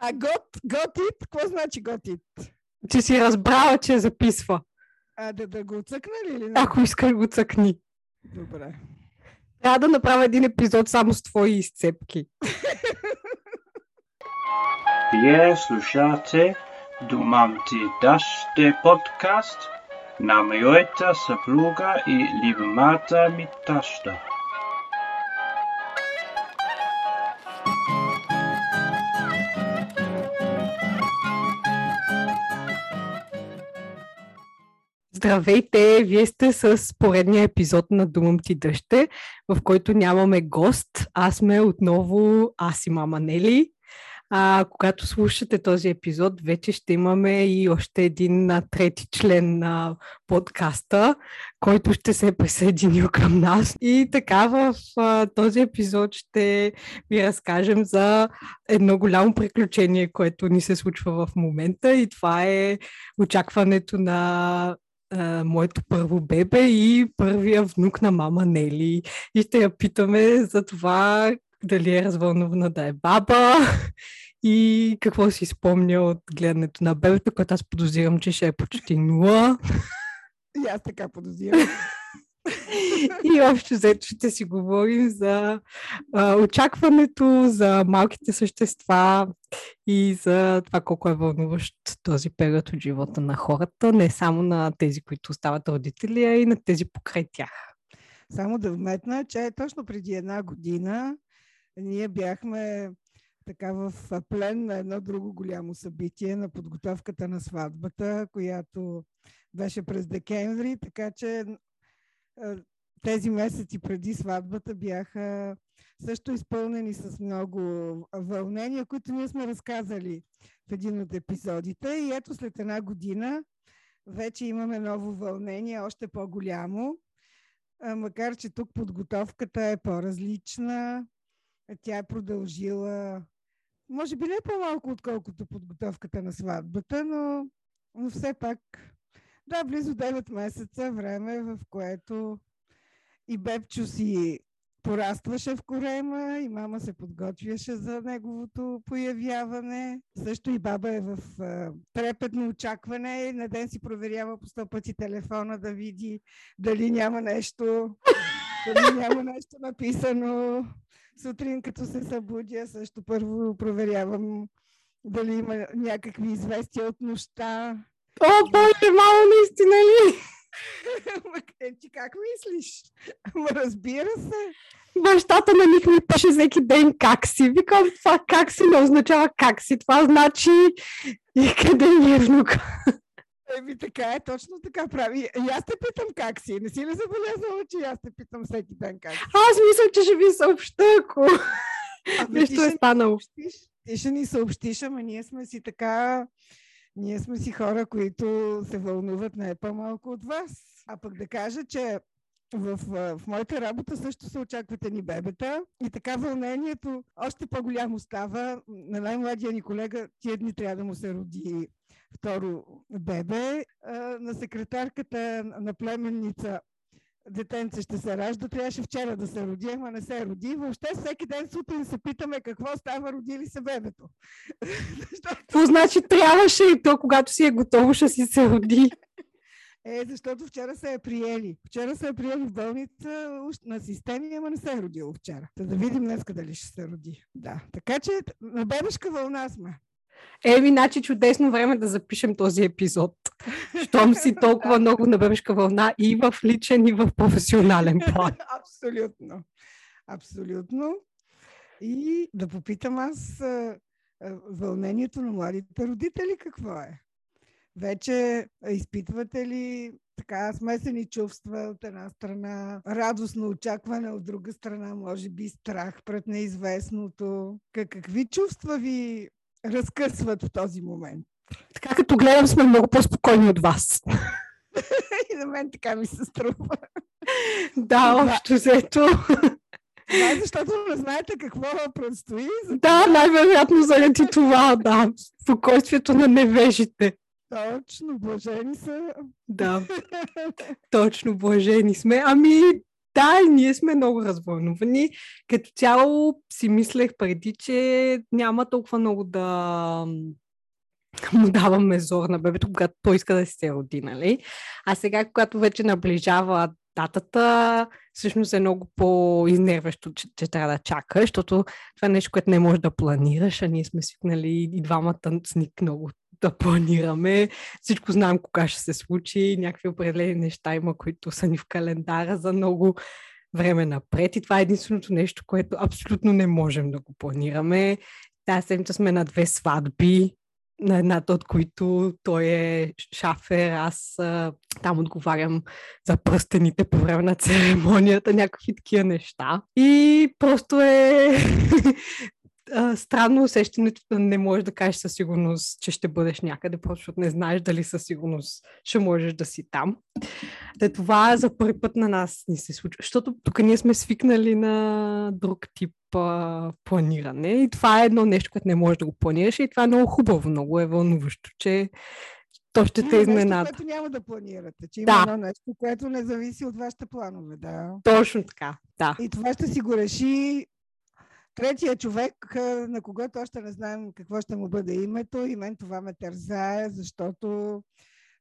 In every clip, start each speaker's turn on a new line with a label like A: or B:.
A: А гот, готит, какво значи готит?
B: Че си разбрала, че записва.
A: А да, да го цъкна ли или не?
B: Ако искаш го цъкни.
A: Добре.
B: Трябва да направя един епизод само с твои изцепки.
C: Вие слушате Думам ти даште подкаст на моята съпруга и любимата ми таща.
B: Здравейте! Вие сте с поредния епизод на Думам ти дъще, в който нямаме гост. Аз сме отново аз и мама Нели. А, когато слушате този епизод, вече ще имаме и още един а, трети член на подкаста, който ще се присъединил към нас. И така в а, този епизод ще ви разкажем за едно голямо приключение, което ни се случва в момента и това е очакването на а, моето първо бебе и първия внук на мама Нели. И ще я питаме за това дали е развълнувана да е баба и какво си спомня от гледането на бебето, което аз подозирам, че ще е почти нула.
A: И аз така подозирам.
B: И общо взето ще си говорим за а, очакването, за малките същества и за това колко е вълнуващ този период от живота на хората, не само на тези, които стават родители, а и на тези покрай тях.
A: Само да вметна, че точно преди една година ние бяхме така в плен на едно друго голямо събитие на подготовката на сватбата, която беше през декември, така че тези месеци преди сватбата бяха също изпълнени с много вълнения, които ние сме разказали в един от епизодите. И ето след една година вече имаме ново вълнение, още по-голямо. Макар, че тук подготовката е по-различна, тя е продължила, може би не по-малко, отколкото подготовката на сватбата, но, но все пак, да, близо 9 месеца време, в което и Бебчо си порастваше в корема и мама се подготвяше за неговото появяване. Също и баба е в а, трепетно очакване на ден си проверява по сто пъти телефона да види дали няма нещо, дали няма нещо написано. Сутрин, като се събудя, също първо проверявам дали има някакви известия от нощта.
B: О, боже, мало наистина ли?
A: Е, ти как мислиш? Ама разбира се.
B: Бащата на них ми пише всеки ден как си. Викам, това как си не означава как си. Това значи и къде ми е внука.
A: Еми така е, точно така прави. И аз те питам как си. Не си ли забелязала, че аз те питам всеки ден как си?
B: Аз мисля, че ще ви съобща, ако нещо е станало.
A: Ти ще ни съобщиш, ама ние сме си така ние сме си хора, които се вълнуват не по-малко от вас. А пък да кажа, че в, в, моята работа също се очаквате ни бебета и така вълнението още по-голямо става. На най-младия ни колега тия дни трябва да му се роди второ бебе. На секретарката на племенница детенце ще се ражда, трябваше вчера да се роди, ама не се роди. Въобще всеки ден сутрин се питаме какво става, роди ли се бебето.
B: Какво значи трябваше и то, когато си е готово, ще си се роди?
A: Е, защото вчера се е приели. Вчера се е приели в болница на системи, ама не се е родило вчера. Та да видим днес дали ще се роди. Да. Така че на бебешка вълна сме.
B: Еми, значи чудесно време да запишем този епизод. Щом си толкова много на бебешка вълна и в личен, и в професионален план.
A: Абсолютно. Абсолютно. И да попитам аз вълнението на младите родители какво е? Вече изпитвате ли така смесени чувства от една страна, радостно очакване от друга страна, може би страх пред неизвестното? Какви чувства ви разкъсват в този момент.
B: Така като гледам сме много по-спокойни от вас.
A: И на мен така ми се струва.
B: Да, общо взето.
A: Да, защото не знаете какво предстои.
B: Да, най-вероятно заради това, да. Спокойствието на невежите.
A: Точно, блажени са.
B: Да, точно, блажени сме. Ами, Да, и ние сме много развълнувани. Като цяло си мислех преди, че няма толкова много да му даваме зор на бебето, когато той иска да се роди, нали? А сега, когато вече наближава датата, всъщност е много по-изнерващо, че, че трябва да чакаш, защото това е нещо, което не можеш да планираш, а ние сме свикнали и двамата с Ник много да планираме. Всичко знаем кога ще се случи, някакви определени неща има, които са ни в календара за много време напред и това е единственото нещо, което абсолютно не можем да го планираме. Тази седмица сме на две сватби, на едната от които той е шафер, аз а, там отговарям за пръстените по време на церемонията, някакви такива неща. И просто е а, странно усещането не можеш да кажеш със сигурност, че ще бъдеш някъде, просто защото не знаеш дали със сигурност ще можеш да си там. Те това за първи път на нас ни се случва, защото тук ние сме свикнали на друг тип а, планиране и това е едно нещо, което не можеш да го планираш и това е много хубаво, много е вълнуващо, че то ще те изненада.
A: Нещо, което няма да планирате, че
B: Да.
A: има едно нещо, което не зависи от вашите планове, да.
B: Точно така, да.
A: И това ще си го реши третия човек, на когото още не знаем какво ще му бъде името. И мен това ме тързае, защото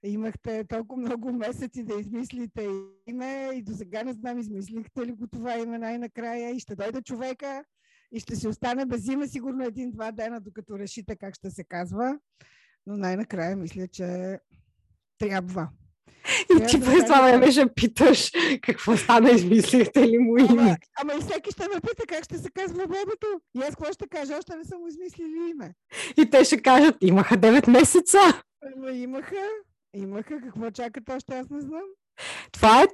A: имахте толкова много месеци да измислите име и до сега не знам, измислихте ли го това име най-накрая и ще дойде човека и ще си остане без име сигурно един-два дена, докато решите как ще се казва. Но най-накрая мисля, че трябва.
B: И ти през това време ще питаш какво стана, измислихте ли му
A: Ама,
B: име.
A: ама и всеки ще ме пита как ще се казва бебето. И аз какво ще кажа? Още не съм му измислили име.
B: И те ще кажат, имаха 9 месеца.
A: Ама имаха, имаха. Какво чакат още? Аз не знам.
B: Това е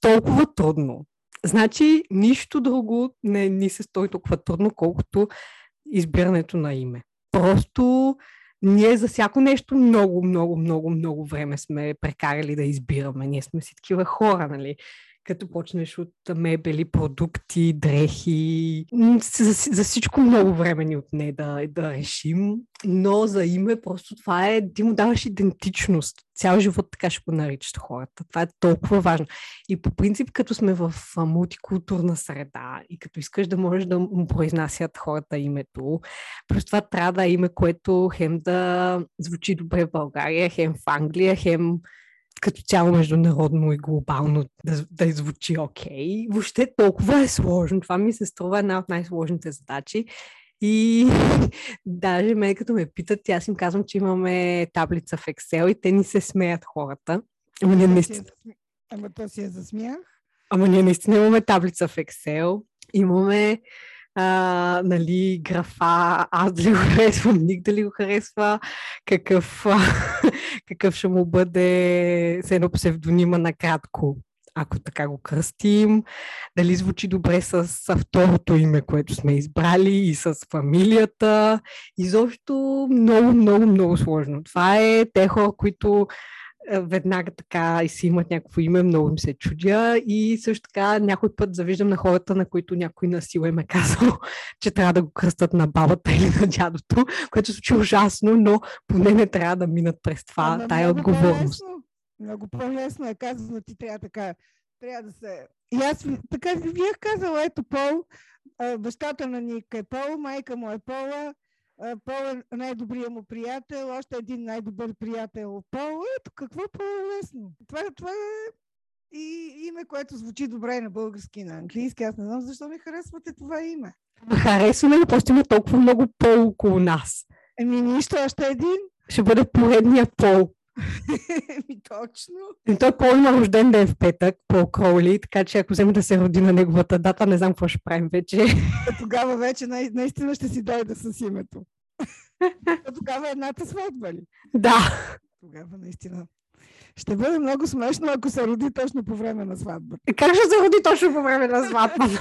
B: толкова трудно. Значи, нищо друго не ни се стои толкова трудно, колкото избирането на име. Просто ние за всяко нещо много, много, много, много време сме прекарали да избираме. Ние сме си такива хора, нали? Като почнеш от мебели, продукти, дрехи. За, за всичко много време ни отне да, да решим. Но за име просто това е, ти му даваш идентичност. Цял живот така ще го наричат хората. Това е толкова важно. И по принцип, като сме в мултикултурна среда и като искаш да можеш да му произнасят хората името, плюс това трябва да е име, което хем да звучи добре в България, хем в Англия, хем като цяло международно и глобално да, да звучи окей. Въобще толкова е сложно. Това ми се струва една от най-сложните задачи. И даже мен като ме питат, аз им казвам, че имаме таблица в Excel и те ни се смеят хората. Ама ние,
A: е
B: наистина,
A: см- Ама то си е за смях.
B: ама ние наистина имаме таблица в Excel. Имаме а, нали, графа, аз дали го харесвам, Ник дали го харесва, какъв, а, какъв ще му бъде с едно псевдонима накратко, ако така го кръстим, дали звучи добре с, с второто име, което сме избрали и с фамилията. Изобщо много, много, много сложно. Това е те хора, които веднага така и си имат някакво име, много им се чудя и също така някой път завиждам на хората, на които някой на сила им е казал, че трябва да го кръстат на бабата или на дядото, което се случи ужасно, но поне не трябва да минат през това,
A: Ама
B: тая
A: много
B: отговорност.
A: по-лесно. Много по-лесно е казано, ти трябва така, трябва да се... И аз така ви бях казала, ето Пол, бащата на Ник е Пол, майка му е Пола, Пол е най-добрият му приятел, още един най-добър приятел Пол. Ето какво по-лесно. Това, това е и име, което звучи добре на български и на английски. Аз не знам защо не харесвате това име.
B: Харесваме ли, просто има толкова много пол около нас.
A: Еми нищо, още един.
B: Ще бъде поредния пол.
A: Еми точно.
B: И той пол има рожден ден в петък, Пол Кроули, така че ако вземе да се роди на неговата дата, не знам какво ще правим вече.
A: А тогава вече най- наистина ще си дойде с името. А тогава е едната сватба ли?
B: да.
A: Тогава наистина. Ще бъде много смешно, ако се роди точно по време на сватбата.
B: Как ще се роди точно по време на сватба?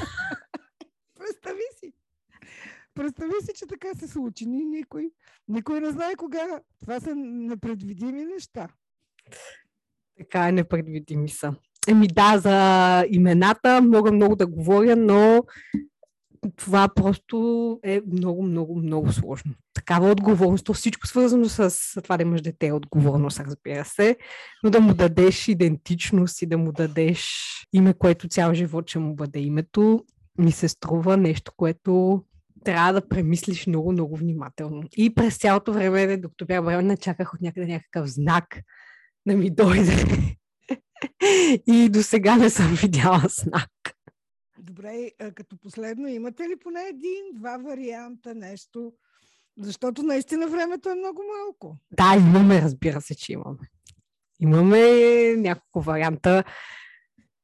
A: Представи си. Че така се случи. Ни, никой, никой не знае кога. Това са непредвидими неща.
B: така е, непредвидими са. Еми да, за имената мога много да говоря, но това просто е много, много, много сложно. Такава отговорност, то всичко свързано с това да имаш дете е отговорност, разбира се, но да му дадеш идентичност и да му дадеш име, което цял живот ще му бъде името, ми се струва нещо, което трябва да премислиш много, много внимателно. И през цялото време, докато бях бременна, чаках от някъде някакъв знак да ми дойде. и до сега не съм видяла знак.
A: Добре, като последно, имате ли поне един, два варианта, нещо? Защото наистина времето е много малко.
B: Да, имаме, разбира се, че имаме. Имаме няколко варианта,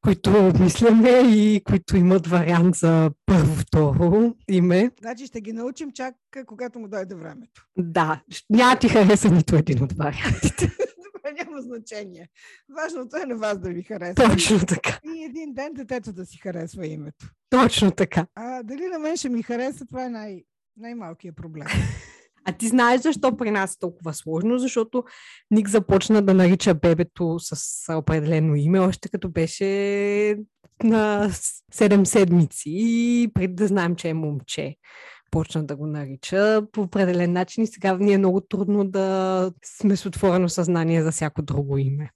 B: които обмисляме и които имат вариант за първо, второ име.
A: Значи ще ги научим чак когато му дойде времето.
B: Да, няма ти хареса нито един от вариантите.
A: Добре, няма значение. Важното е на вас да ви харесва.
B: Точно така.
A: И един ден детето да си харесва името.
B: Точно така.
A: А дали на мен ще ми хареса, това е най- най-малкият проблем.
B: А ти знаеш защо при нас е толкова сложно? Защото Ник започна да нарича бебето с определено име, още като беше на 7 седмици и преди да знаем, че е момче почна да го нарича по определен начин и сега ни е много трудно да сме с отворено съзнание за всяко друго име.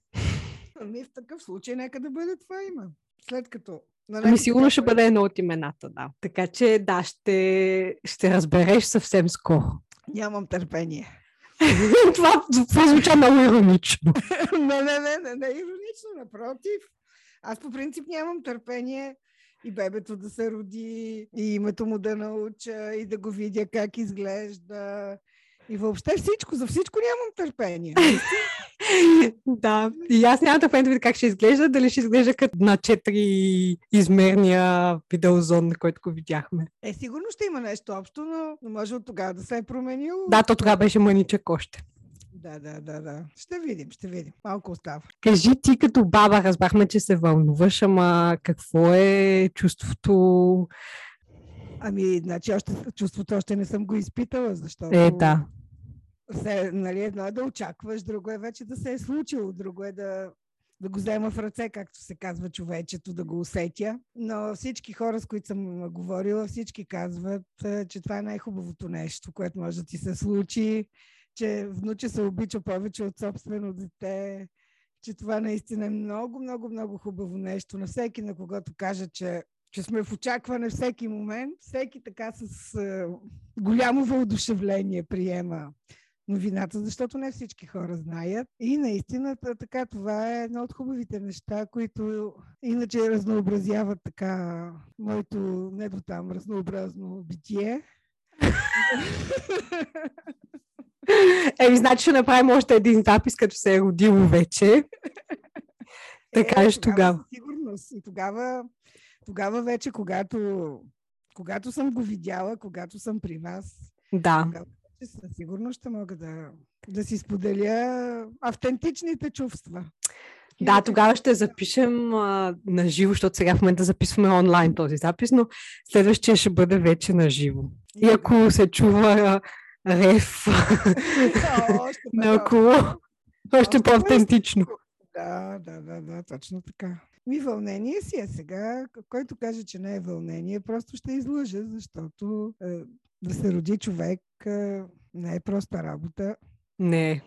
A: Ами в такъв случай нека да бъде това име. След като
B: Ами сигурно ще бъде едно от имената, да. Така че да, ще, ще разбереш съвсем скоро.
A: Нямам търпение.
B: това, това звуча много иронично.
A: не, не, не, не, не, иронично, напротив. Аз по принцип нямам търпение и бебето да се роди, и името му да науча, и да го видя как изглежда. И въобще всичко, за всичко нямам търпение.
B: да, и аз нямам търпение да видя как ще изглежда, дали ще изглежда като на четири измерния видеозон, на който го видяхме.
A: Е, сигурно ще има нещо общо, но може от тогава да се е променил.
B: Да, то тогава беше мъничък още.
A: Да, да, да, да. Ще видим, ще видим. Малко остава.
B: Кажи ти като баба, разбрахме, че се вълнуваш, ама какво е чувството?
A: Ами, значи, още, чувството още не съм го изпитала, защото...
B: Е, да.
A: Се, нали, едно е да очакваш, друго е вече да се е случило, друго е да, да го взема в ръце, както се казва човечето, да го усетя. Но всички хора, с които съм говорила, всички казват, че това е най-хубавото нещо, което може да ти се случи че внуче се обича повече от собствено дете, че това наистина е много, много, много хубаво нещо. На всеки, на когото кажа, че, че сме в очакване всеки момент, всеки така с е, голямо въодушевление приема новината, защото не всички хора знаят. И наистина така, това е едно от хубавите неща, които иначе разнообразяват така моето не до там разнообразно битие.
B: Еми, значи ще направим още един запис, като се е родило вече. Да кажеш тогава.
A: Сигурност. И тогава, тогава вече, когато, когато съм го видяла, когато съм при вас,
B: да.
A: тогава със сигурност ще мога да, да си споделя автентичните чувства.
B: Да, тогава ще запишем а, на живо, защото сега в момента записваме онлайн този запис, но следващия ще бъде вече на живо. И ако се чува рев наоколо. Още по-автентично.
A: Да, да, да, да, точно така. Ми вълнение си е сега. Който каже, че не е вълнение, просто ще излъжа, защото е, да се роди човек е, не е проста работа.
B: Не.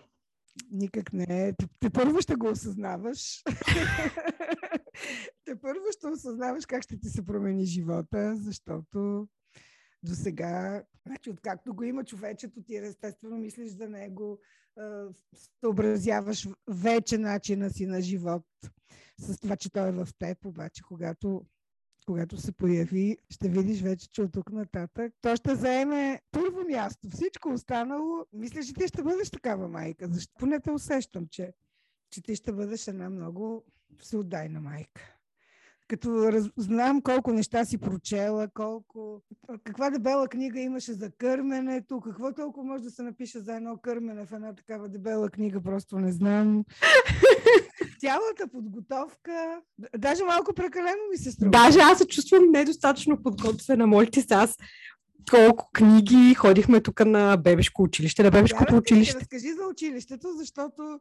A: Никак не е. Те, те първо ще го осъзнаваш. те първо ще осъзнаваш как ще ти се промени живота, защото до сега, значи, откакто го има човечето, ти естествено мислиш за него, съобразяваш вече начина си на живот с това, че той е в теб, обаче когато когато се появи, ще видиш вече, че от тук нататък то ще заеме първо място. Всичко останало, мисля, че ти ще бъдеш такава майка. Защо? Поне те усещам, че, че ти ще бъдеш една много всеотдайна майка като раз... знам колко неща си прочела, колко... каква дебела книга имаше за кърменето, какво толкова може да се напише за едно кърмене в една такава дебела книга, просто не знам. Цялата подготовка, даже малко прекалено ми се струва.
B: Даже аз се чувствам недостатъчно подготвена. Молите се, аз колко книги ходихме тук на бебешко училище, на бебешкото
A: да,
B: училище.
A: Разкажи за училището, защото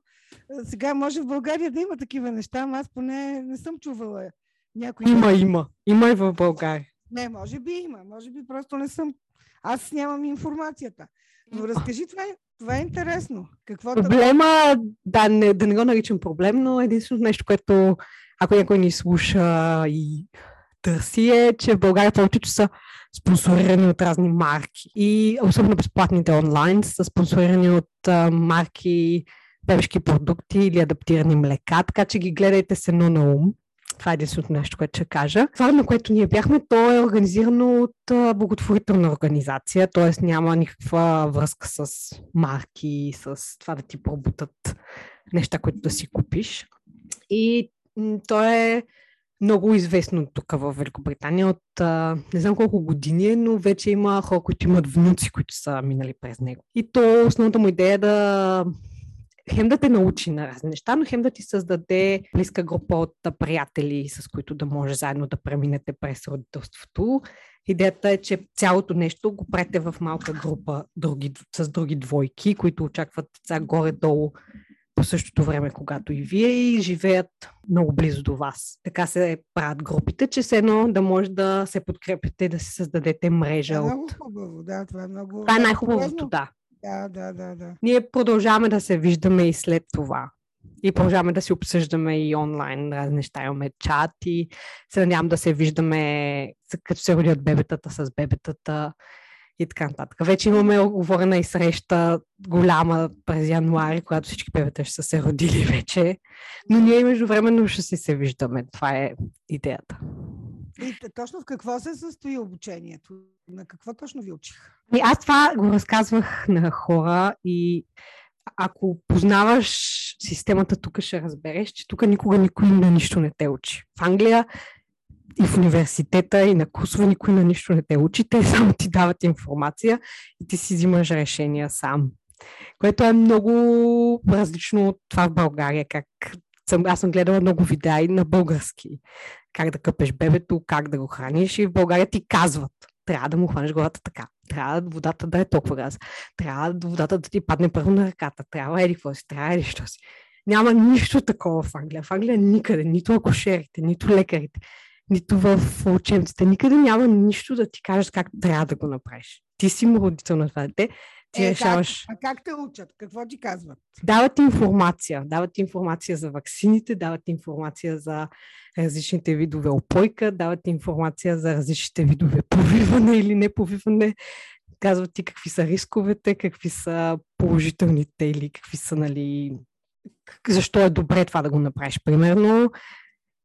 A: сега може в България да има такива неща, но аз поне не съм чувала някой...
B: Има, има. Има и в България.
A: Не, може би има, може би просто не съм. Аз нямам информацията. Но разкажи, това е, това е интересно. Какво
B: Проблема, да не, да не го наричам проблем, но единственото нещо, което ако някой ни слуша и търси е, че в България повечето са спонсорирани от разни марки. И особено безплатните онлайн са спонсорирани от а, марки бебешки продукти или адаптирани млека, така че ги гледайте се едно на ум. Това е единственото нещо, което ще кажа. Това, на което ние бяхме, то е организирано от благотворителна организация, т.е. няма никаква връзка с марки, с това да ти пробутат неща, които да си купиш. И то е много известно тук в Великобритания от не знам колко години е, но вече има хора, които имат внуци, които са минали през него. И то основната му идея е да хем да те научи на разни неща, но хем да ти създаде близка група от приятели, с които да може заедно да преминете през родителството. Идеята е, че цялото нещо го прете в малка група други, с други двойки, които очакват деца горе-долу по същото време, когато и вие и живеят много близо до вас. Така се правят групите, че се едно да може да се подкрепите, да си създадете мрежа.
A: Това
B: е
A: много хубаво, да, това е много...
B: Това е най-хубавото, да.
A: Да, да, да, да.
B: Ние продължаваме да се виждаме и след това. И продължаваме да си обсъждаме и онлайн разни неща. Имаме чат и се надявам да се виждаме, като се родят бебетата с бебетата и така нататък. Вече имаме оговорена и среща голяма през януари, когато всички бебета ще са се родили вече. Но ние междувременно ще си се виждаме. Това е идеята.
A: И точно в какво се състои обучението? На какво точно ви учих?
B: И аз това го разказвах на хора и ако познаваш системата, тук ще разбереш, че тук никога никой на нищо не те учи. В Англия и в университета, и на курсове никой на нищо не те учи. Те само ти дават информация и ти си взимаш решения сам. Което е много различно от това в България, как съм, аз съм гледала много видеа и на български. Как да къпеш бебето, как да го храниш и в България ти казват. Трябва да му хванеш главата така. Трябва водата да е толкова газ. Трябва водата да ти падне първо на ръката. Трябва еди какво си. Трябва еди що си. Няма нищо такова в Англия. В Англия никъде. Нито акушерите, нито лекарите, нито в учебниците. Никъде няма нищо да ти кажеш как трябва да го направиш. Ти си му родител на това дете ти
A: е,
B: решаваш.
A: Как, а как те учат? Какво ти казват?
B: Дават информация. Дават информация за ваксините, дават информация за различните видове опойка, дават информация за различните видове повиване или неповиване. Казват ти какви са рисковете, какви са положителните или какви са, нали, защо е добре това да го направиш. Примерно,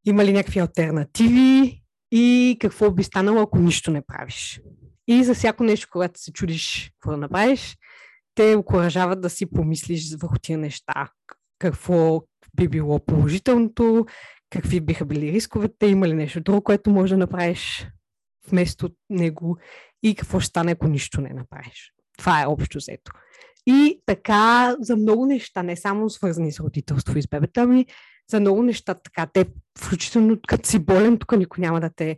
B: има ли някакви альтернативи и какво би станало, ако нищо не правиш. И за всяко нещо, когато се чудиш какво да направиш, те окоръжават да си помислиш върху тия неща. Какво би било положителното, какви биха били рисковете, има ли нещо друго, което можеш да направиш вместо него и какво ще стане, ако нищо не направиш. Това е общо взето. И така за много неща, не само свързани с родителство и с бебета, ами за много неща така. Те, включително като си болен, тук никой няма да те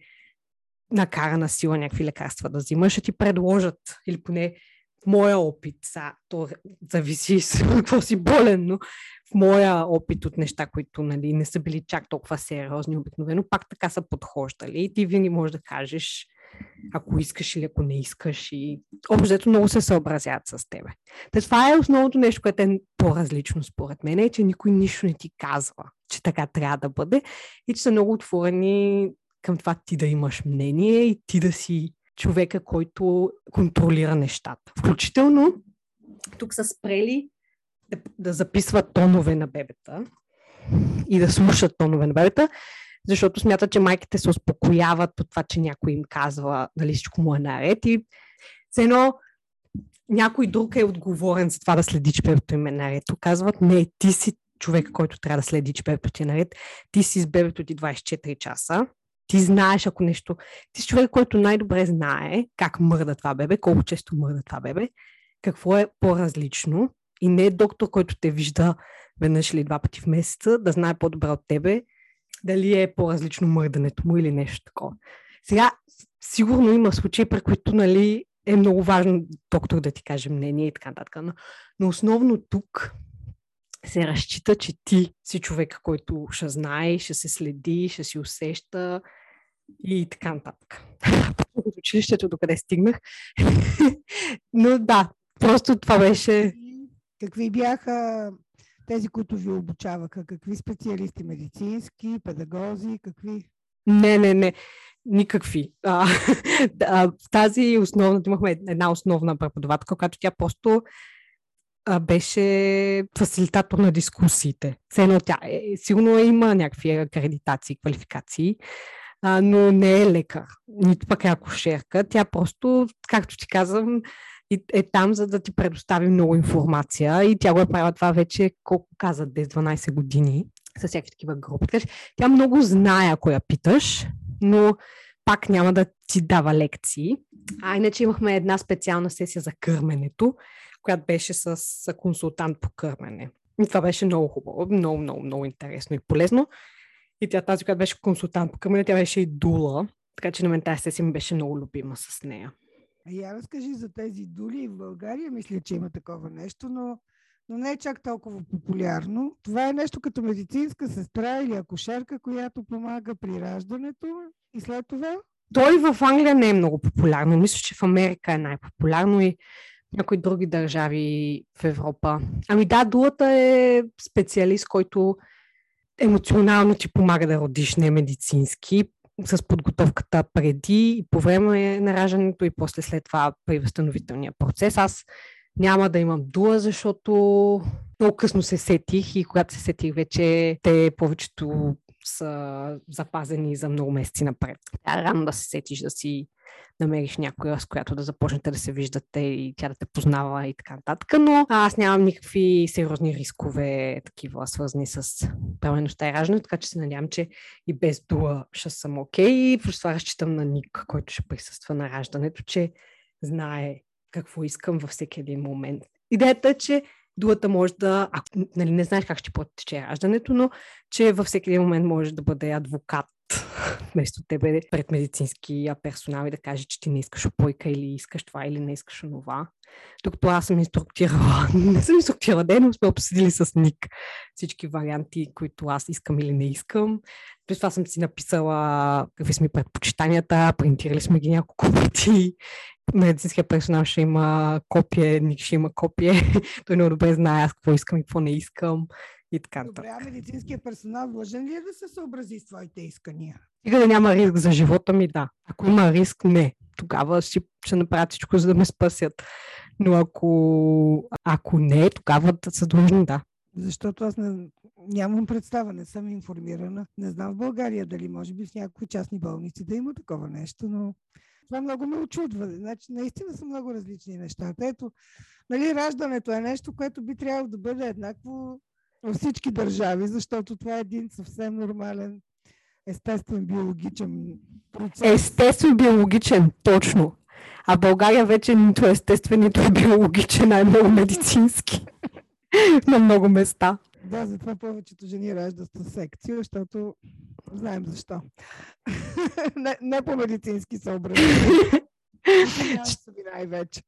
B: накара на сила някакви лекарства да взимаш, ще ти предложат, или поне в моя опит, са, то зависи с какво си болен, но в моя опит от неща, които нали, не са били чак толкова сериозни обикновено, пак така са подхождали и ти винаги можеш да кажеш ако искаш или ако не искаш и общо много се съобразяват с тебе. Та това е основното нещо, което е по-различно според мен, е, че никой нищо не ти казва, че така трябва да бъде и че са много отворени към това ти да имаш мнение и ти да си човека, който контролира нещата. Включително тук са спрели да, да записват тонове на бебета и да слушат тонове на бебета, защото смятат, че майките се успокояват от това, че някой им казва дали всичко му е наред и все едно някой друг е отговорен за това да следи, че бебето им е наред. Казват, не, ти си човек, който трябва да следи, че бебето ти е наред. Ти си с бебето ти 24 часа ти знаеш, ако нещо... Ти си човек, който най-добре знае как мърда това бебе, колко често мърда това бебе, какво е по-различно и не е доктор, който те вижда веднъж или два пъти в месеца, да знае по-добре от тебе дали е по-различно мърдането му или нещо такова. Сега, сигурно има случаи, при които нали, е много важно доктор да ти каже мнение и така нататък. Но, но основно тук се разчита, че ти си човек, който ще знае, ще се следи, ще си усеща и така нататък. От училището, докъде стигнах. Но да, просто това беше...
A: Какви бяха тези, които ви обучаваха? Какви специалисти? Медицински, педагози? Какви?
B: Не, не, не. Никакви. А, в тази основна, имахме една основна преподавателка, която тя просто а, беше фасилитатор на дискусиите. Все едно тя е, сигурно има някакви акредитации, квалификации, а, но не е лекар, нито пък е акушерка. Тя просто, както ти казвам, е там, за да ти предостави много информация и тя го е правила това вече, колко каза, 10-12 години с всякакви такива групи. Тя много знае, ако я питаш, но пак няма да ти дава лекции. А иначе имахме една специална сесия за кърменето, която беше с консултант по кърмене. И това беше много хубаво, много, много, много интересно и полезно. И тя тази, която беше консултант по кърмене, тя беше и дула, така че на мен тази сесия ми беше много любима с нея.
A: А я разкажи за тези дули в България. Мисля, че има такова нещо, но, но не е чак толкова популярно. Това е нещо като медицинска сестра или акушерка, която помага при раждането и след това?
B: Той в Англия не е много популярно. Мисля, че в Америка е най-популярно и някои други държави в Европа. Ами да, дулата е специалист, който емоционално ти помага да родиш, не медицински, с подготовката преди и по време на раждането и после след това при възстановителния процес. Аз няма да имам дула, защото много късно се сетих и когато се сетих вече, те повечето са запазени за много месеци напред. Тя рано да се сетиш да си намериш някоя, с която да започнете да се виждате и тя да те познава и така нататък. Но аз нямам никакви сериозни рискове, такива свързани с правеността и раждане, така че се надявам, че и без дуа ще съм окей. Okay. И плюс това разчитам на Ник, който ще присъства на раждането, че знае какво искам във всеки един момент. Идеята е, че Дулата може да, ако нали, не знаеш как ще протече раждането, но че във всеки един момент може да бъде адвокат вместо тебе пред медицинския персонал и да каже, че ти не искаш опойка или искаш това или не искаш онова. Докато аз съм инструктирала, не съм инструктирала ден, но сме обсъдили с Ник всички варианти, които аз искам или не искам. Плюс това съм си написала какви са ми предпочитанията, принтирали сме ги няколко пъти. Медицинския персонал ще има копие, Ник ще има копие. Той много добре знае аз какво искам и какво не искам и така
A: Добре, а медицинския персонал длъжен ли е да се съобрази с твоите искания?
B: Стига да няма риск за живота ми, да. Ако има риск, не. Тогава ще, ще направят всичко, за да ме спасят. Но ако, ако не, тогава да са длъжни, да.
A: Защото аз не, нямам представа, не съм информирана. Не знам в България дали може би в някои частни болници да има такова нещо, но това много ме очудва. Значи, наистина са много различни нещата. Ето, нали, раждането е нещо, което би трябвало да бъде еднакво във всички държави, защото това е един съвсем нормален, естествен биологичен процес.
B: Естествен биологичен, точно. А България вече нито е естествен, нито е биологичен, а е много медицински. На много места.
A: Да, затова повечето жени раждат с секция, защото знаем защо. не, не по медицински съображения. най-вече.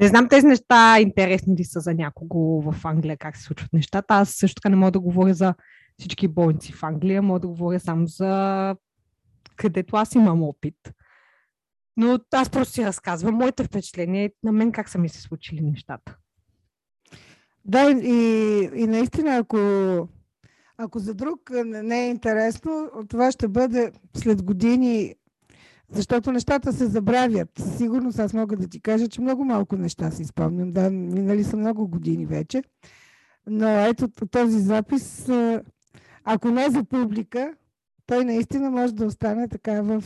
B: Не знам тези неща интересни ли са за някого в Англия, как се случват нещата. Аз също така не мога да говоря за всички болници в Англия, мога да говоря само за където аз имам опит. Но аз просто си разказвам моите впечатления на мен как са ми се случили нещата.
A: Да, и, и наистина, ако, ако за друг не е интересно, това ще бъде след години защото нещата се забравят. Сигурно аз мога да ти кажа, че много малко неща си спомням. Да, минали са много години вече. Но ето този запис, ако не за публика, той наистина може да остане така в,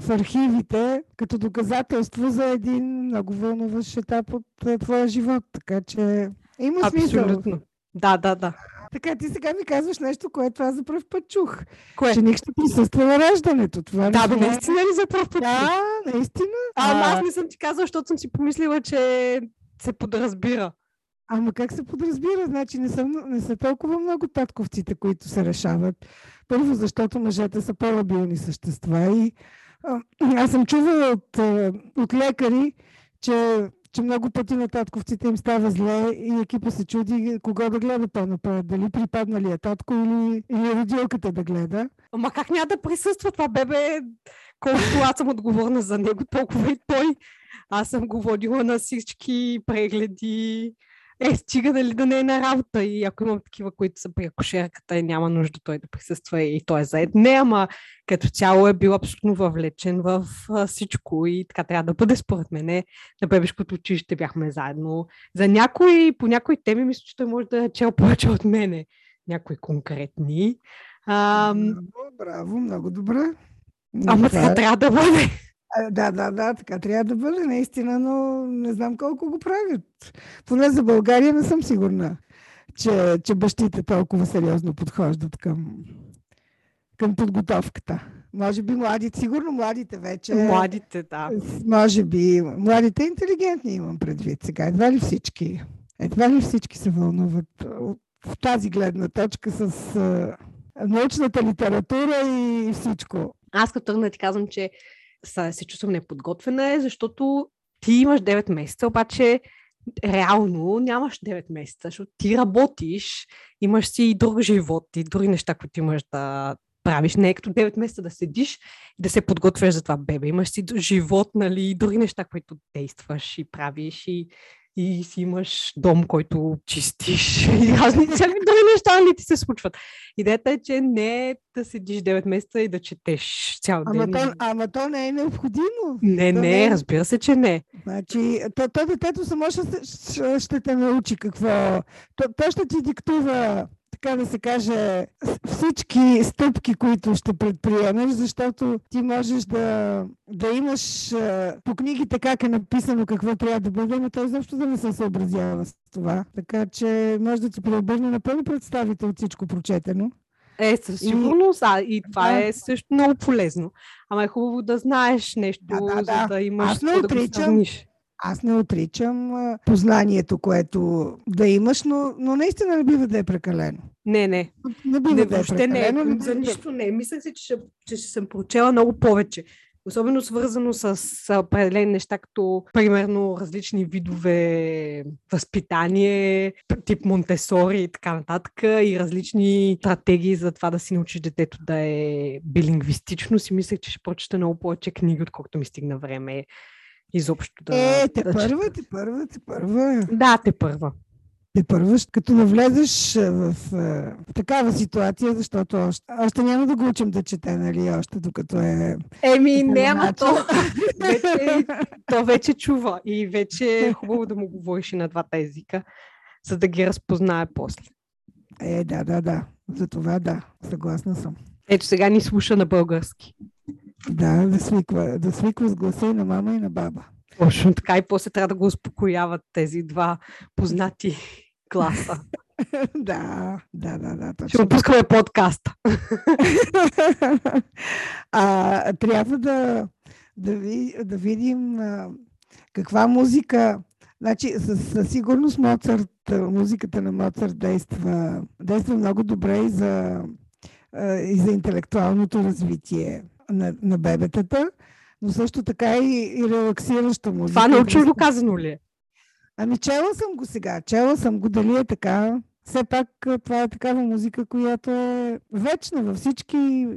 A: в архивите, като доказателство за един много вълнуващ етап от твоя живот. Така че има смисъл.
B: Абсолютно. Да, да, да.
A: Така, ти сега ми казваш нещо, което аз за първ път чух.
B: Кое?
A: Че Ник ще присъства на раждането. Това
B: да, бе, наистина ли за първ път?
A: Да, наистина.
B: А, а, аз не съм ти казала, защото съм си помислила, че се подразбира.
A: Ама как се подразбира? Значи не са, не са толкова много татковците, които се решават. Първо, защото мъжете са по-лабилни същества и а, аз съм чувала от, от лекари, че че много пъти на татковците им става зле и екипа се чуди кого да гледа по-напред. Дали припаднали е татко или, или родилката да гледа.
B: Ама как няма да присъства това бебе? Колкото аз съм отговорна за него, толкова и той. Аз съм го водила на всички прегледи. Е, стига дали да не е на работа и ако имам такива, които са при акушерката и няма нужда той да присъства и той е заед. Не, ама като цяло е бил абсолютно въвлечен в а, всичко и така трябва да бъде според мене. На бебешкото училище бяхме заедно. За някои, по някои теми мисля, че той може да е чел повече от мене. Някои конкретни. А,
A: Браво, браво, много добре.
B: ама
A: Това
B: трябва да бъде.
A: А, Да, да, да, така трябва да бъде наистина, но не знам колко го правят. Поне за България не съм сигурна, че, че бащите толкова сериозно подхождат към, към подготовката. Може би младите, сигурно младите вече.
B: Младите, да.
A: Може би. Младите интелигентни имам предвид сега. Едва ли всички? Едва ли всички се вълнуват от в тази гледна точка с а, научната литература и всичко.
B: Аз като тръгна ти казвам, че са, се чувствам неподготвена е, защото ти имаш 9 месеца, обаче реално нямаш 9 месеца, защото ти работиш, имаш си и друг живот и други неща, които имаш да правиш. Не е като 9 месеца да седиш и да се подготвяш за това бебе. Имаш си живот, нали, и други неща, които действаш и правиш и и си имаш дом, който чистиш и разни всякакви други неща нали ти се случват. Идеята е, че не е да седиш 9 месеца и да четеш цял
A: Ама
B: ден.
A: то, ама то не е необходимо.
B: Не,
A: то
B: не,
A: е-
B: разбира се, че не.
A: Значи, то, то детето само ще, ще, ще те научи какво. То, то ще ти диктува, така да се каже, всички стъпки, които ще предприемеш, защото ти можеш да, да имаш по книгите как е написано какво трябва да бъде, но той защо да не се съобразява с това. Така че може да ти преобърне напълно представите от всичко прочетено.
B: Е, със сигурност, а и това
A: Да.
B: е също много полезно. Ама е хубаво да знаеш нещо,
A: Да, да, да.
B: за да имаш
A: Аз не
B: да
A: отричам.
B: сравниш.
A: Аз не отричам познанието, което да имаш, но, но наистина не бива да е прекалено.
B: Не, не.
A: Не бива
B: Не,
A: да е
B: не.
A: прекалено. не
B: За
A: да-
B: нищо не. Мислех си, че, ще- че ще съм прочела много повече. Особено свързано с определени неща, като примерно различни видове възпитание, тип Монтесори и така нататък, и различни стратегии за това да си научиш детето да е билингвистично. Си мислех, че ще прочета много повече книги, отколкото ми стигна време изобщо да...
A: Е, те
B: да
A: първа, те първа, те първа.
B: Да, те първа.
A: Те първа, като навлезеш а, в, а, в такава ситуация, защото още, още няма да го учим да чете, нали, още докато е...
B: Еми,
A: Значи-
B: то вече, то вече чува и вече е хубаво да му говориш и на двата езика, за да ги разпознае после.
A: Е, да, да, да. За това да, съгласна съм.
B: Ето сега ни слуша на български.
A: Да, да свиква, да свиква с гласа и на мама и на баба.
B: Точно така и после трябва да го успокояват тези два познати класа.
A: да, да, да, да, точно.
B: Ще му пускаме подкаста.
A: а, трябва да, да, ви, да видим а, каква музика. Значи, със, със сигурност Моцарт, музиката на Моцарт действа, действа много добре и за, и за интелектуалното развитие на, на бебетата, но също така и, и релаксираща музика.
B: Това научно доказано ли е?
A: Ами чела съм го сега. Чела съм го дали е така. Все пак това е такава музика, която е вечна във всички,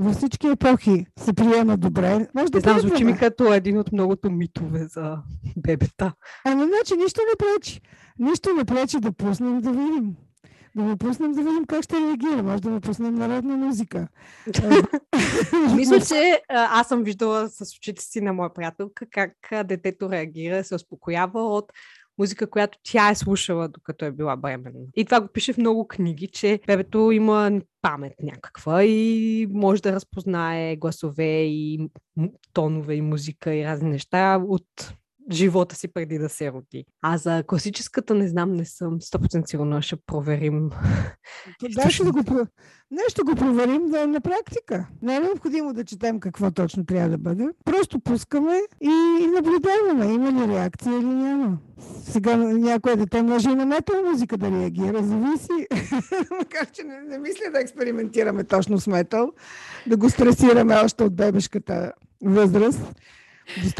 A: във всички епохи. Се приема добре. Може да
B: знам, звучи ми като един от многото митове за бебета.
A: Ами значи нищо не пречи. Нищо не пречи да пуснем да видим. Да му пуснем да видим как ще реагира. Може да му пуснем народна музика.
B: Мисля, че аз съм виждала с очите си на моя приятелка как детето реагира, се успокоява от музика, която тя е слушала, докато е била бременна. И това го пише в много книги, че бебето има памет някаква и може да разпознае гласове и тонове и музика и разни неща от живота си преди да се роди. А за класическата не знам, не съм 100% сигурна, ще проверим.
A: Да, ще го, не, ще го проверим да на практика. Не е необходимо да четем какво точно трябва да бъде. Просто пускаме и наблюдаваме има ли реакция или няма. Сега някое дете може и на метал музика да реагира, зависи. Макар, че не, не мисля да експериментираме точно с метал, да го стресираме още от бебешката възраст.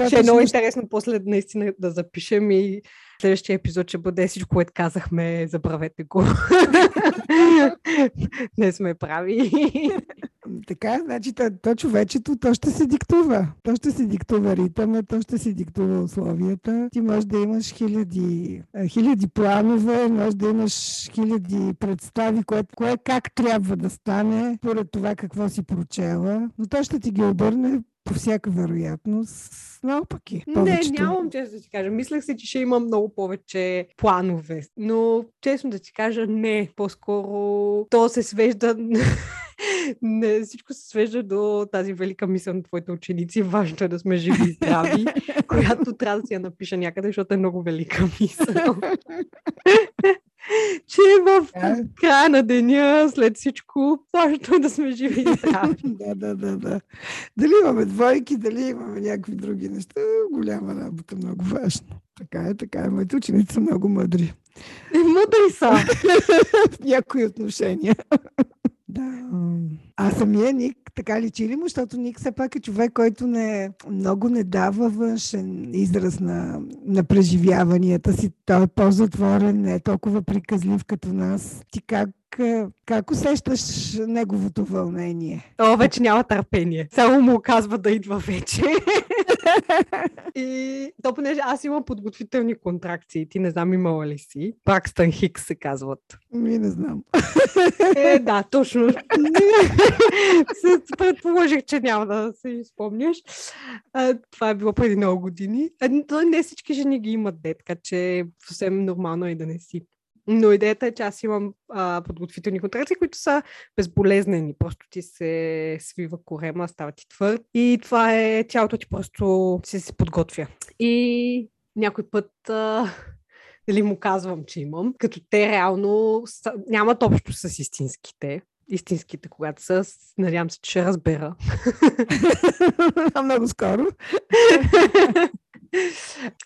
B: Ще е много интересно после наистина да запишем и следващия епизод ще бъде всичко, което казахме, забравете го. Не сме прави.
A: Така, значи то, то човечето, то ще се диктува. То ще се диктува ритъма, то ще се диктува условията. Ти можеш да имаш хиляди, хиляди планове, може да имаш хиляди представи, кое, кое как трябва да стане, поред това какво си прочела. Но то ще ти ги обърне по всяка вероятност наопаки.
B: Не, нямам често да ти кажа. Мислех си, че ще имам много повече планове. Но честно да ти кажа, не. По-скоро то се свежда не, всичко се свежда до тази велика мисъл на твоите ученици. Важно е да сме живи и здрави, която трябва да си я напиша някъде, защото е много велика мисъл. че в края на деня, след всичко, важно е да сме живи и здрави.
A: да, да, да, да. Дали имаме двойки, дали имаме някакви други неща, голяма работа, много важно. Така е, така е. Моите ученици са много мъдри.
B: Мъдри са.
A: в някои отношения. Да. А самия Ник така личи ли му, защото Ник все пак е човек, който не, много не дава външен израз на, на преживяванията си. Той е по-затворен, не е толкова приказлив като нас. Ти как как усещаш неговото вълнение?
B: О, вече няма търпение. Само му казва да идва вече. и то понеже аз имам подготвителни контракции, ти не знам имала ли си. Пракстън Хикс се казват.
A: Ми не знам.
B: е, да, точно. Предположих, че няма да се спомняш. това е било преди много години. Не всички жени ги имат дет, така че съвсем нормално е да не си. Но идеята е, че аз имам а, подготвителни контракции, които са безболезнени. Просто ти се свива корема, става ти твърд и това е тялото ти просто се, се подготвя. И някой път а, дали му казвам, че имам, като те реално са, нямат общо с истинските. Истинските, когато са, надявам се, че ще разбера.
A: Много скоро.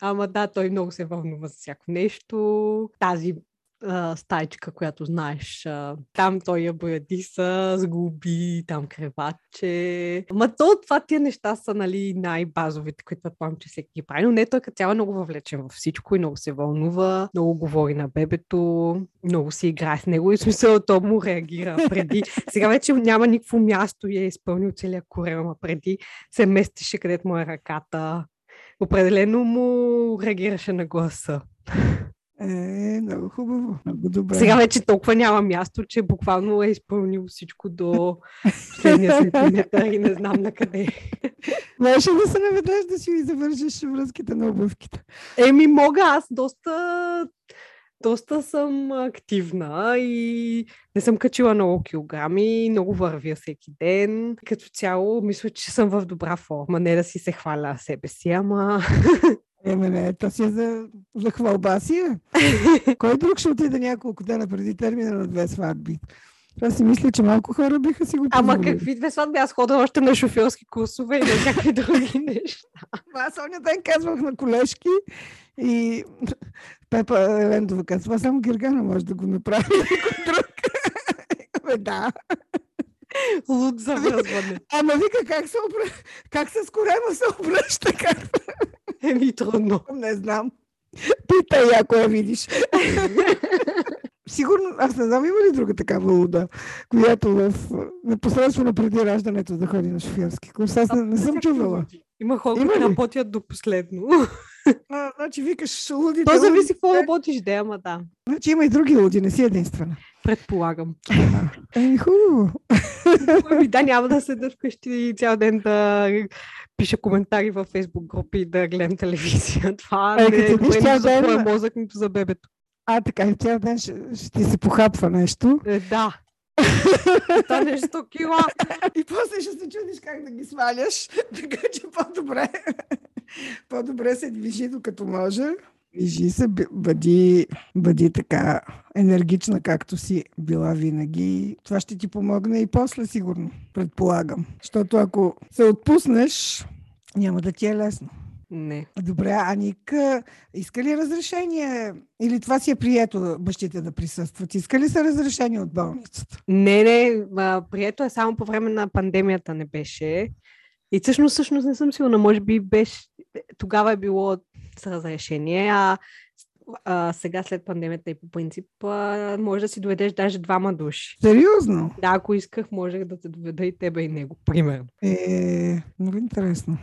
B: Ама да, той много се вълнува за всяко нещо. Тази стайчка, която знаеш. А, там той я бояди с губи, там креваче. Ма то това тия неща са нали, най-базовите, които предполагам, че всеки ги прави. Но не, той като цяло е много въвлечен във всичко и много се вълнува, много говори на бебето, много си играе с него и смисъл то му реагира преди. Сега вече няма никакво място и е изпълнил целият корем, а преди се местеше където му е ръката. Определено му реагираше на гласа.
A: Е, много хубаво, много добре.
B: Сега вече толкова няма място, че буквално е изпълнил всичко до последния сантиметър и не знам на къде.
A: Можеше да се наведеш да си завържиш връзките на обувките.
B: Еми, мога. Аз доста доста съм активна и не съм качила много килограми, много вървя всеки ден. Като цяло, мисля, че съм в добра форма. Не да си се хваля себе си, ама
A: Еме, не, то си е за, за хвалба си. Е. Кой друг ще отиде няколко дена преди термина на две сватби? Това си мисля, че малко хора биха си го
B: позволили. Ама какви две сватби? Аз хода още на шофьорски курсове и на някакви други неща.
A: Аз оня ден казвах на колежки и Пепа Лендова казва, само Гергана може да го направи. друг. да.
B: Луд за връзване.
A: Ама вика, как се, обръща, как се с корема се обръща? Как...
B: Еми трудно.
A: Не знам. Питай, ако я видиш. Сигурно, аз не знам, има ли друга такава луда, която в непосредствено преди раждането да ходи на шофьорски курс. Аз не, не съм чувала.
B: Има хора, които работят до последно.
A: А, значи викаш луди.
B: То зависи какво работиш, да, ама да.
A: Значи има и други луди, не си единствена.
B: Предполагам.
A: Еми, хубаво.
B: Да, няма да седа вкъщи цял ден да пиша коментари във фейсбук групи и да гледам телевизия. Това е, не е добре за твоя мозък, нито за бебето.
A: А, така и цял ден ще, ще се похапва нещо.
B: Е, да. Това нещо кила.
A: И после ще се чудиш как да ги сваляш, така че по-добре. По-добре се движи докато може. Движи се, бъди, бъди така енергична, както си била винаги. Това ще ти помогне и после, сигурно, предполагам. Защото ако се отпуснеш, няма да ти е лесно.
B: Не.
A: Добре, а Ник иска ли разрешение? Или това си е прието бащите да присъстват? Иска ли са разрешение от болницата?
B: Не, не. Прието е само по време на пандемията не беше. И всъщност, всъщност не съм сигурна. Може би беше... тогава е било с разрешение, а, а сега след пандемията и по принцип а, може да си доведеш даже двама души.
A: Сериозно?
B: Да, ако исках, можех да те доведа и тебе и него, примерно.
A: Е, много интересно.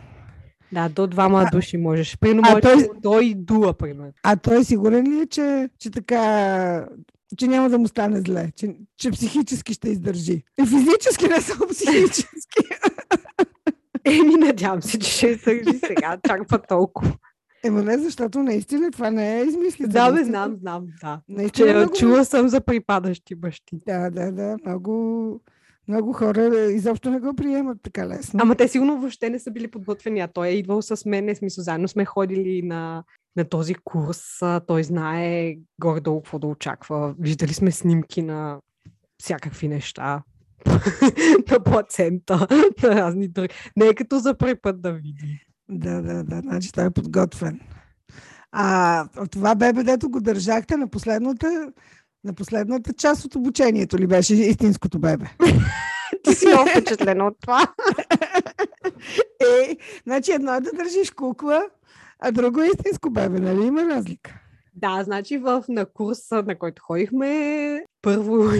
B: Да, до двама
A: А-
B: души можеш. Примерно,
A: а
B: може
A: той-
B: до и дуа, примерно.
A: А той сигурен ли е, че, че така че няма да му стане зле, че, че психически ще издържи. И физически, не само психически.
B: Еми, надявам се, че ще издържи сега, чак па толкова.
A: Ема не, защото наистина това не е измислица.
B: Да, бе, знам, знам, да.
A: Наистина
B: Че,
A: много...
B: чула съм за припадащи бащи.
A: Да, да, да. Много, много хора изобщо не го приемат така лесно.
B: Ама те сигурно въобще не са били подготвени, а той е идвал с мен, смисъл, заедно сме ходили на, на този курс, той знае горе-долу какво да очаква. Виждали сме снимки на всякакви неща. на плацента, на разни други. Не е като за първи път да види.
A: Да, да, да. Значи той е подготвен. А това бебе, дето го държахте на последната, на последната част от обучението ли беше истинското бебе?
B: Ти си много впечатлена от това.
A: Е, значи едно е да държиш кукла, а друго е истинско бебе, нали? Има разлика.
B: Да, значи в, на курса, на който ходихме, първо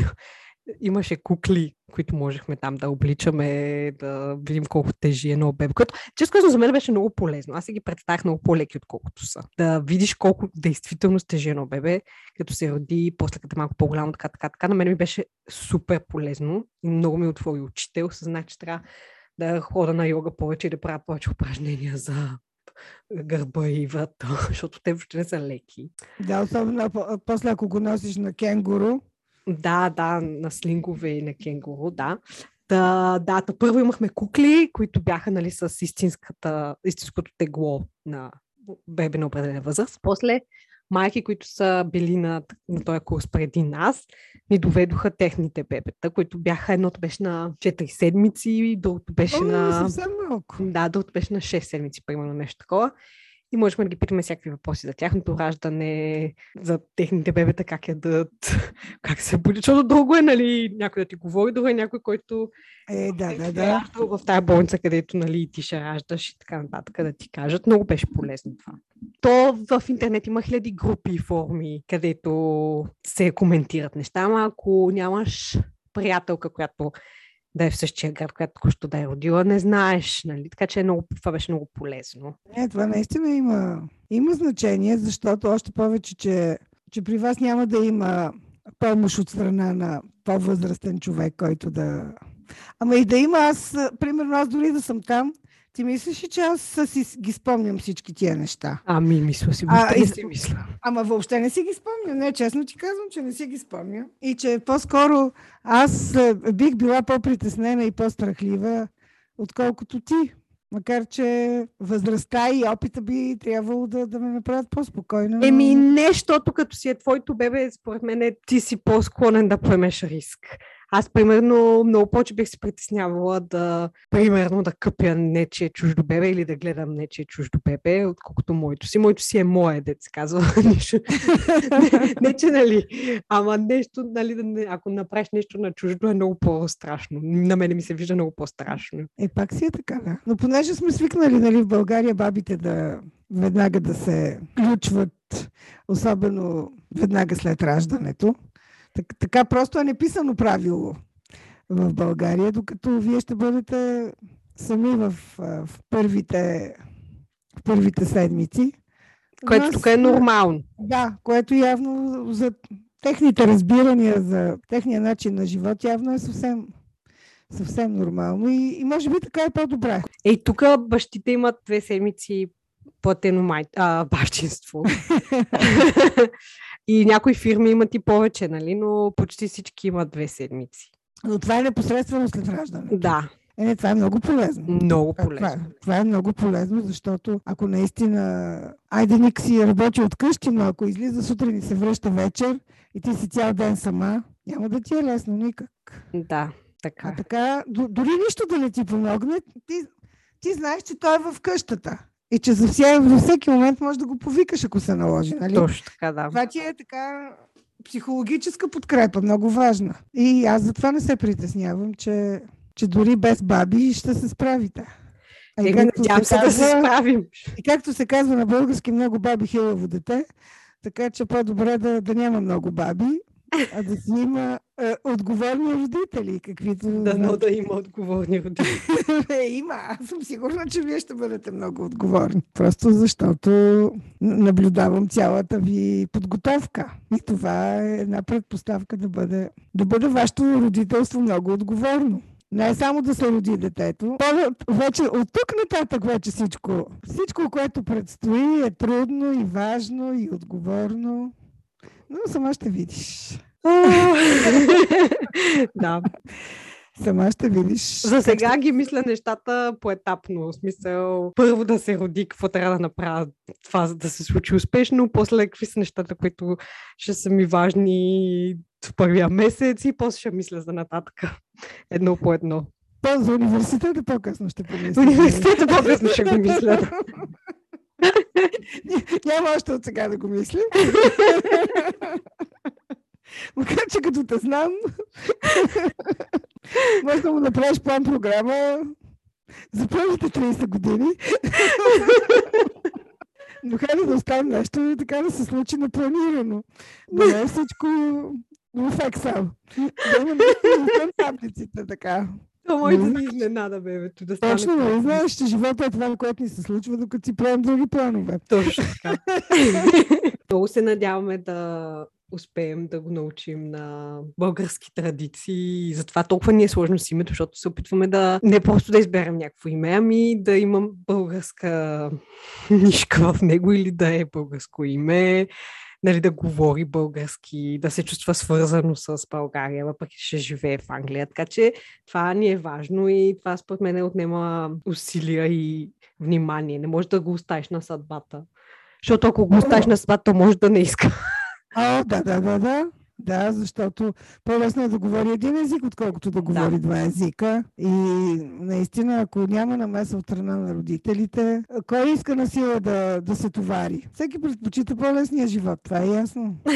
B: имаше кукли, които можехме там да обличаме, да видим колко тежи едно бебе. Което, често казвам, за мен беше много полезно. Аз си ги представях много по-леки, отколкото са. Да видиш колко действително тежи едно бебе, като се роди, после като е малко по-голямо, така, така, така. На мен ми беше супер полезно много ми отвори очите. Осъзнах, че трябва да хода на йога повече и да правя повече упражнения за гърба и врата, защото те въобще не са леки.
A: Да, особено по- после ако го носиш на кенгуру.
B: Да, да, на слингове и на кенгуру, да. Да, да, та първо имахме кукли, които бяха нали, с истинската, истинското тегло на бебе на определена възраст. После майки, които са били на, на този курс преди нас, ни доведоха техните бебета, които бяха, едното беше на 4 седмици, другото беше
A: О,
B: на...
A: съвсем малко.
B: Да, другото беше на 6 седмици, примерно нещо такова. И можехме да ги питаме всякакви въпроси за тяхното раждане, за техните бебета, как ядат, как се буди. Защото друго е, нали, някой да ти говори, друго е някой, който
A: Е, да, да,
B: е
A: да.
B: раждал в тази болница, където, нали, ти ще раждаш и така нататък, да ти кажат. Много беше полезно това. То в интернет има хиляди групи и форми, където се коментират неща, ама ако нямаш приятелка, която да е в същия град, която току-що да е родила, не знаеш, нали? Така че е много, това беше много полезно.
A: Не, това наистина има, има значение, защото още повече, че, че при вас няма да има помощ от страна на по-възрастен човек, който да... Ама и да има, аз, примерно, аз дори да съм там, ти мислиш ли, че аз си ги спомням всички тия неща?
B: Ами, мисля си,
A: А,
B: въобще не
A: и-
B: си мисля.
A: Ама въобще не си ги спомням. Не, честно ти казвам, че не си ги спомням. И че по-скоро аз а, бих била по-притеснена и по-страхлива, отколкото ти. Макар, че възрастта и опита би трябвало да, да ме направят по-спокойна. но-
B: Еми, не, защото като си е твоето бебе, според мен е, ти си по-склонен да поемеш риск. Аз, примерно, много повече бих се притеснявала да, примерно, да къпя нечие чуждо бебе или да гледам нечие чуждо бебе, отколкото моето си. Моето си е мое, дет се казва. Нищо- не, че, нали, ама нещо, нали, ако направиш нещо на чуждо е много по-страшно. На мене ми се вижда много по-страшно.
A: Е, пак си е така, да. Но понеже сме свикнали, нали, в България бабите да веднага да се включват, особено веднага след раждането, так, така просто е неписано правило в България, докато вие ще бъдете сами в, в, първите, в първите седмици.
B: Което
A: Нас,
B: тук е нормално.
A: Да, което явно за техните разбирания, за техния начин на живот, явно е съвсем, съвсем нормално и, и може би така е по-добре.
B: Ей, тук бащите имат две седмици платено май... а, бащинство. и някои фирми имат и повече, нали? Но почти всички имат две седмици.
A: Но това е непосредствено след раждане.
B: Да,
A: Е, това е много полезно.
B: много
A: Това, това,
B: полезно.
A: това е много полезно, защото ако наистина... Айде Ник си работи от къщи, но ако излиза сутрин и се връща вечер и ти си цял ден сама, няма да ти е лесно никак.
B: Да, така.
A: А така, дори нищо да не ти помогне, ти, ти знаеш, че той е в къщата. И че за, вся, за всеки момент можеш да го повикаш, ако се наложи. Нали?
B: Точно така, да.
A: Това ти е така психологическа подкрепа, много важна. И аз затова не се притеснявам, че, че дори без баби ще се справите. А и както
B: се да се
A: казва-
B: справим.
A: И както се казва на български, много баби хилаво дете, така че по-добре да, да няма много баби, а да си има е, отговорни родители, каквито...
B: Дано да има отговорни родители.
A: Е, има. Аз съм сигурна, че вие ще бъдете много отговорни. Просто защото наблюдавам цялата ви подготовка. И това е една предпоставка да бъде, да бъде вашето родителство много отговорно. Не е само да се роди детето. То вече от тук нататък вече всичко, всичко, което предстои е трудно и важно и отговорно. Но сама ще видиш.
B: да.
A: Сама ще видиш.
B: За сега ги мисля нещата поетапно. В смисъл, първо да се роди, какво трябва да направя това, за да се случи успешно, после какви са нещата, които ще са ми важни в първия месец и после ще мисля за нататък. Едно по едно.
A: То за университета по-късно ще помисля.
B: Университета по-късно ще го мисля.
A: Няма още от сега да го мисля. Макар, че като те знам, може да му направиш план програма за първите 30 години. Но хайде да оставим нещо и така да се случи непланирано. Да не е всичко в Excel. Да има нещо извън таблиците, така.
B: То може да ни изненада, бебето, да.
A: Точно, нали
B: по-
A: знаеш, че живота е това, което ни се случва, докато си правим други планове.
B: Точно така. Много се надяваме да успеем да го научим на български традиции. И затова толкова ни е сложно с името, защото се опитваме да не просто да изберем някакво име, ами да имам българска нишка в него или да е българско име, нали, да говори български, да се чувства свързано с България, въпреки ще живее в Англия. Така че това ни е важно и това според мен отнема усилия и внимание. Не можеш да го оставиш на съдбата. Защото ако го оставиш на съдбата, може да не иска.
A: О, да, да, да, да. Да, защото по-лесно е да говори един език, отколкото да говори два езика. И наистина, ако няма намеса от страна на родителите, кой иска на сила да, да се товари? Всеки предпочита по-лесния живот, това е ясно.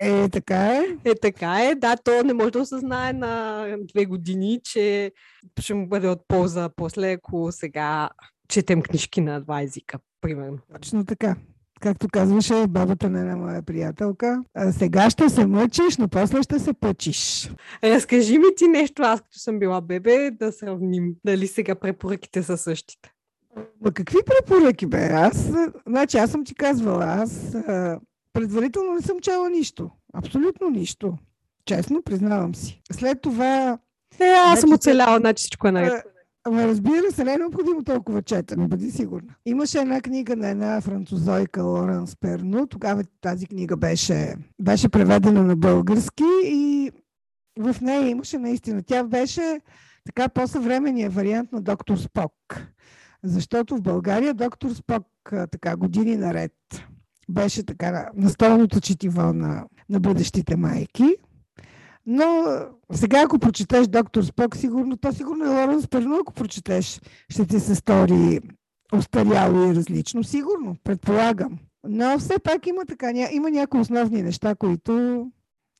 A: Е, така е.
B: Е, така е. Да, то не може да осъзнае на две години, че ще му бъде от полза после, ако сега четем книжки на два езика, примерно.
A: Точно така. Както казваше бабата на една моя приятелка, а сега ще се мъчиш, но после ще се пъчиш.
B: Разкажи ми ти нещо, аз като съм била бебе, да сравним дали сега препоръките са същите.
A: Ма какви препоръки бе? Аз, значи аз съм ти казвала, аз а, предварително не съм чела нищо. Абсолютно нищо. Честно, признавам си. След това,
B: Е, аз съм
A: Значи,
B: оцеляла, значи всичко е наред.
A: Ама разбира се, не е необходимо толкова четене, бъди сигурна. Имаше една книга на една французойка Лоренс Перно. Тогава тази книга беше, беше преведена на български и в нея имаше наистина. Тя беше така по-съвременния вариант на доктор Спок. Защото в България доктор Спок така години наред беше така на- настолното четиво на, на бъдещите майки. Но сега, ако прочетеш доктор Спок, сигурно, то сигурно е Лоренс Перно, ако прочетеш, ще ти се стори устаряло и различно. Сигурно, предполагам. Но все пак има, така, има някои основни неща, които,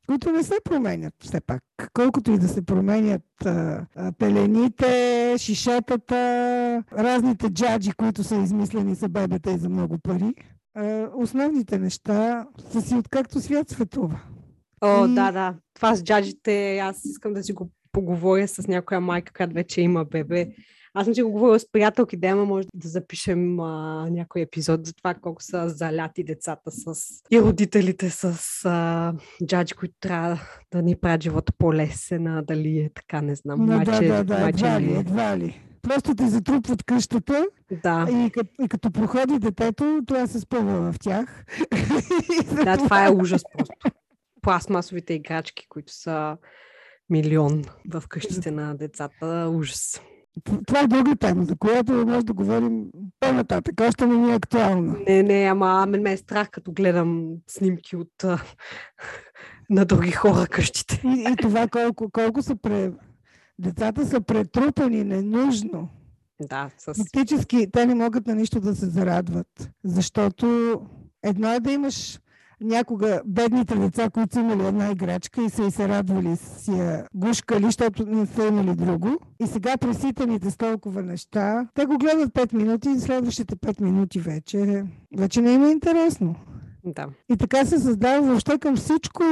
A: които не се променят все пак. Колкото и да се променят а, а, пелените, шишетата, разните джаджи, които са измислени за бебета и за много пари. А, основните неща са си откакто свят светува.
B: О, да, да. Това с джаджите, аз искам да си го поговоря с някоя майка, която вече има бебе. Аз съм си го говорила с приятелки, да, ама може да запишем а, някой епизод за това колко са заляти децата с и родителите с а, джаджи, които трябва да ни правят живота по-лесен, а дали е така, не знам.
A: Но
B: Майче,
A: да, да, да,
B: майче
A: едва
B: ли е?
A: едва ли. Просто те затрупват къщата
B: Да,
A: и, като, и като проходи детето, това се спъва в тях.
B: Да, това е ужас просто. Пластмасовите играчки, които са милион в къщите на децата, ужас.
A: Това е друга тема, за която може да говорим по-нататък. Още не ни е актуална.
B: Не, не, ама мен ме е страх, като гледам снимки от на други хора къщите.
A: И, и това колко, колко са пре... Децата са претрупани ненужно.
B: Да, с...
A: Фактически те не могат на нищо да се зарадват, защото едно е да имаш някога бедните деца, които са имали една играчка и са и се радвали си я гушкали, защото не са имали друго. И сега преситаните с толкова неща, те го гледат 5 минути и следващите 5 минути вече, вече не има интересно.
B: Да.
A: И така се създава въобще към всичко,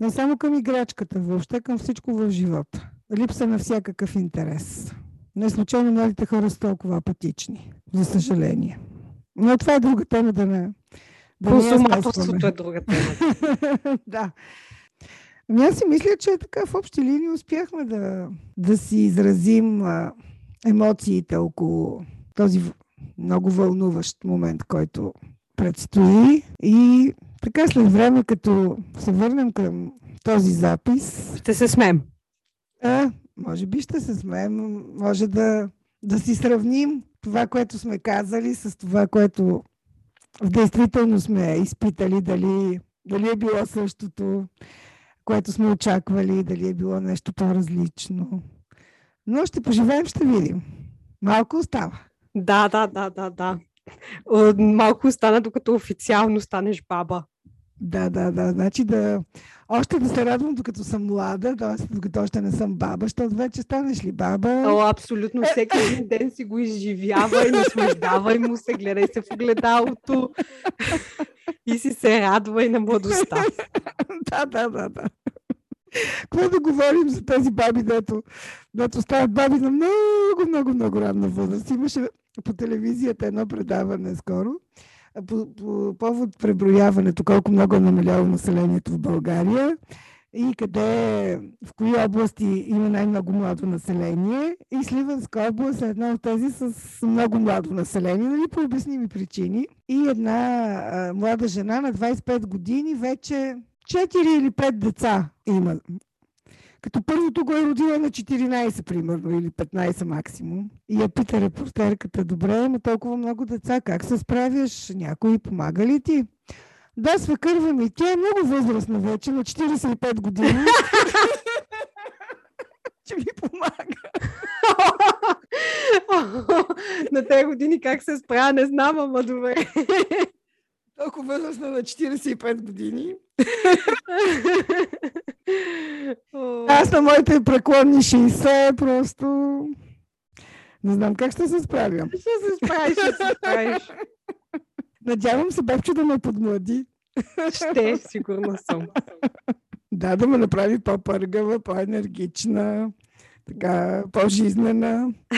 A: не само към играчката, въобще към всичко в живота. Липса на всякакъв интерес. Не случайно младите хора са толкова апатични, за съжаление. Но това е друга тема да не. Да
B: Консуматорството е друга тема.
A: да. Ами аз си мисля, че така в общи линии успяхме да, да си изразим а, емоциите около този много вълнуващ момент, който предстои. И така след време, като се върнем към този запис,
B: Ще се смеем.
A: а, може би ще се смеем, може да, да си сравним това, което сме казали с това, което в действително сме изпитали, дали, дали е било същото, което сме очаквали, дали е било нещо по-различно. Но ще поживеем, ще видим. Малко остава.
B: Да, да, да, да, да. Малко остана, докато официално станеш баба.
A: Да, да, да. Значи да още да се радвам, докато съм млада, т.е. докато още не съм баба, защото вече станеш ли баба?
B: О, абсолютно всеки един ден си го изживява и наслаждава и му се гледай се в огледалото и си се радва и на младостта.
A: да, да, да, да. Какво да говорим за тези баби, дето, дето стават баби на много, много, много ранна възраст. Имаше по телевизията едно предаване скоро по, по повод преброяването, колко много е намаляло населението в България и къде, в кои области има най-много младо население. И Сливанска област е една от тези с много младо население, нали, по обясними причини. И една а, млада жена на 25 години вече 4 или 5 деца има. Като първото го е родила на 14, примерно, или 15 максимум. И я пита репортерката, добре, има толкова много деца, как се справяш? Някой помага ли ти? Да, свекърва ми. Тя е много възрастна вече, на 45 години. че ми помага.
B: на тези години как се справя, не знам, ама добре.
A: Толкова възрастна на 45 години. Аз на моите преклонни 60 просто... Не знам как ще се справя.
B: Ще се справиш, ще се справиш.
A: Надявам се Бебчо да ме подмлади.
B: Ще, сигурна съм.
A: Да, да ме направи по-пъргава, по-енергична, така, по-жизнена.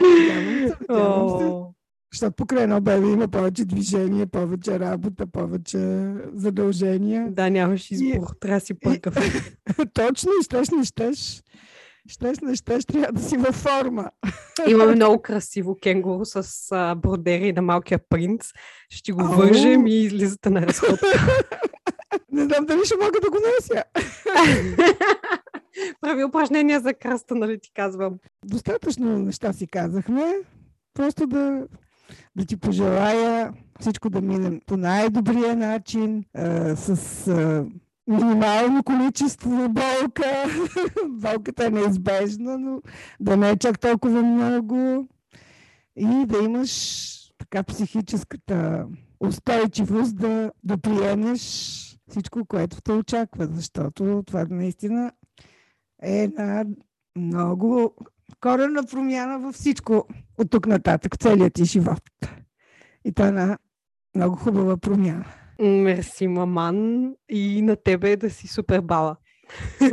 A: Надявам се, надявам се. Защото покрай едно бебе има повече движение, повече работа, повече задължения.
B: Да, нямаш избор. Трябва да си пъркав.
A: Точно, и щеш, не щеш. Щеш, не щеш, трябва да си във форма.
B: Имаме много красиво кенгуру с а, бродери на малкия принц. Ще го
A: Ау.
B: вържем и излизате на разходка.
A: Не знам дали ще мога да го нося.
B: Прави упражнения за кръста, нали ти казвам.
A: Достатъчно неща си казахме. Просто да, да ти пожелая всичко да мине по най-добрия начин, а, с а, минимално количество болка. Болката е неизбежна, но да не е чак толкова много. И да имаш така психическата устойчивост да, да приемеш всичко, което те очаква, защото това наистина е една много корена промяна във всичко от тук нататък, целият ти живот. И това е една много хубава промяна.
B: Мерси, маман. И на тебе да си супер баба.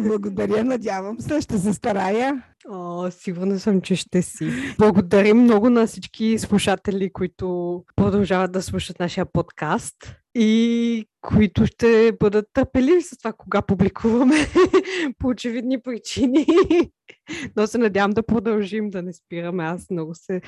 A: Благодаря, надявам се, ще се старая.
B: О, сигурна съм, че ще си. Благодарим много на всички слушатели, които продължават да слушат нашия подкаст и които ще бъдат търпеливи с това, кога публикуваме по очевидни причини. Но се надявам да продължим, да не спираме. Аз много се,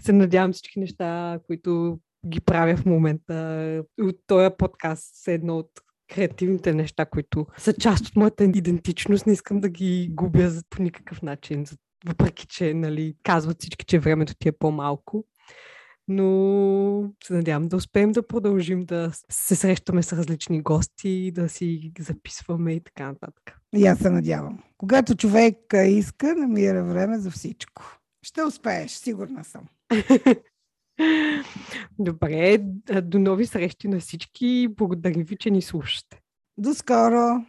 B: се надявам всички неща, които ги правя в момента от този подкаст са едно от креативните неща, които са част от моята идентичност. Не искам да ги губя по никакъв начин, въпреки че нали, казват всички, че времето ти е по-малко. Но се надявам да успеем да продължим да се срещаме с различни гости, да си записваме и така нататък.
A: И аз се надявам. Когато човек иска, намира време за всичко. Ще успееш, сигурна съм.
B: Добре, до нови срещи на всички. Благодаря ви, че ни слушате.
A: До скоро!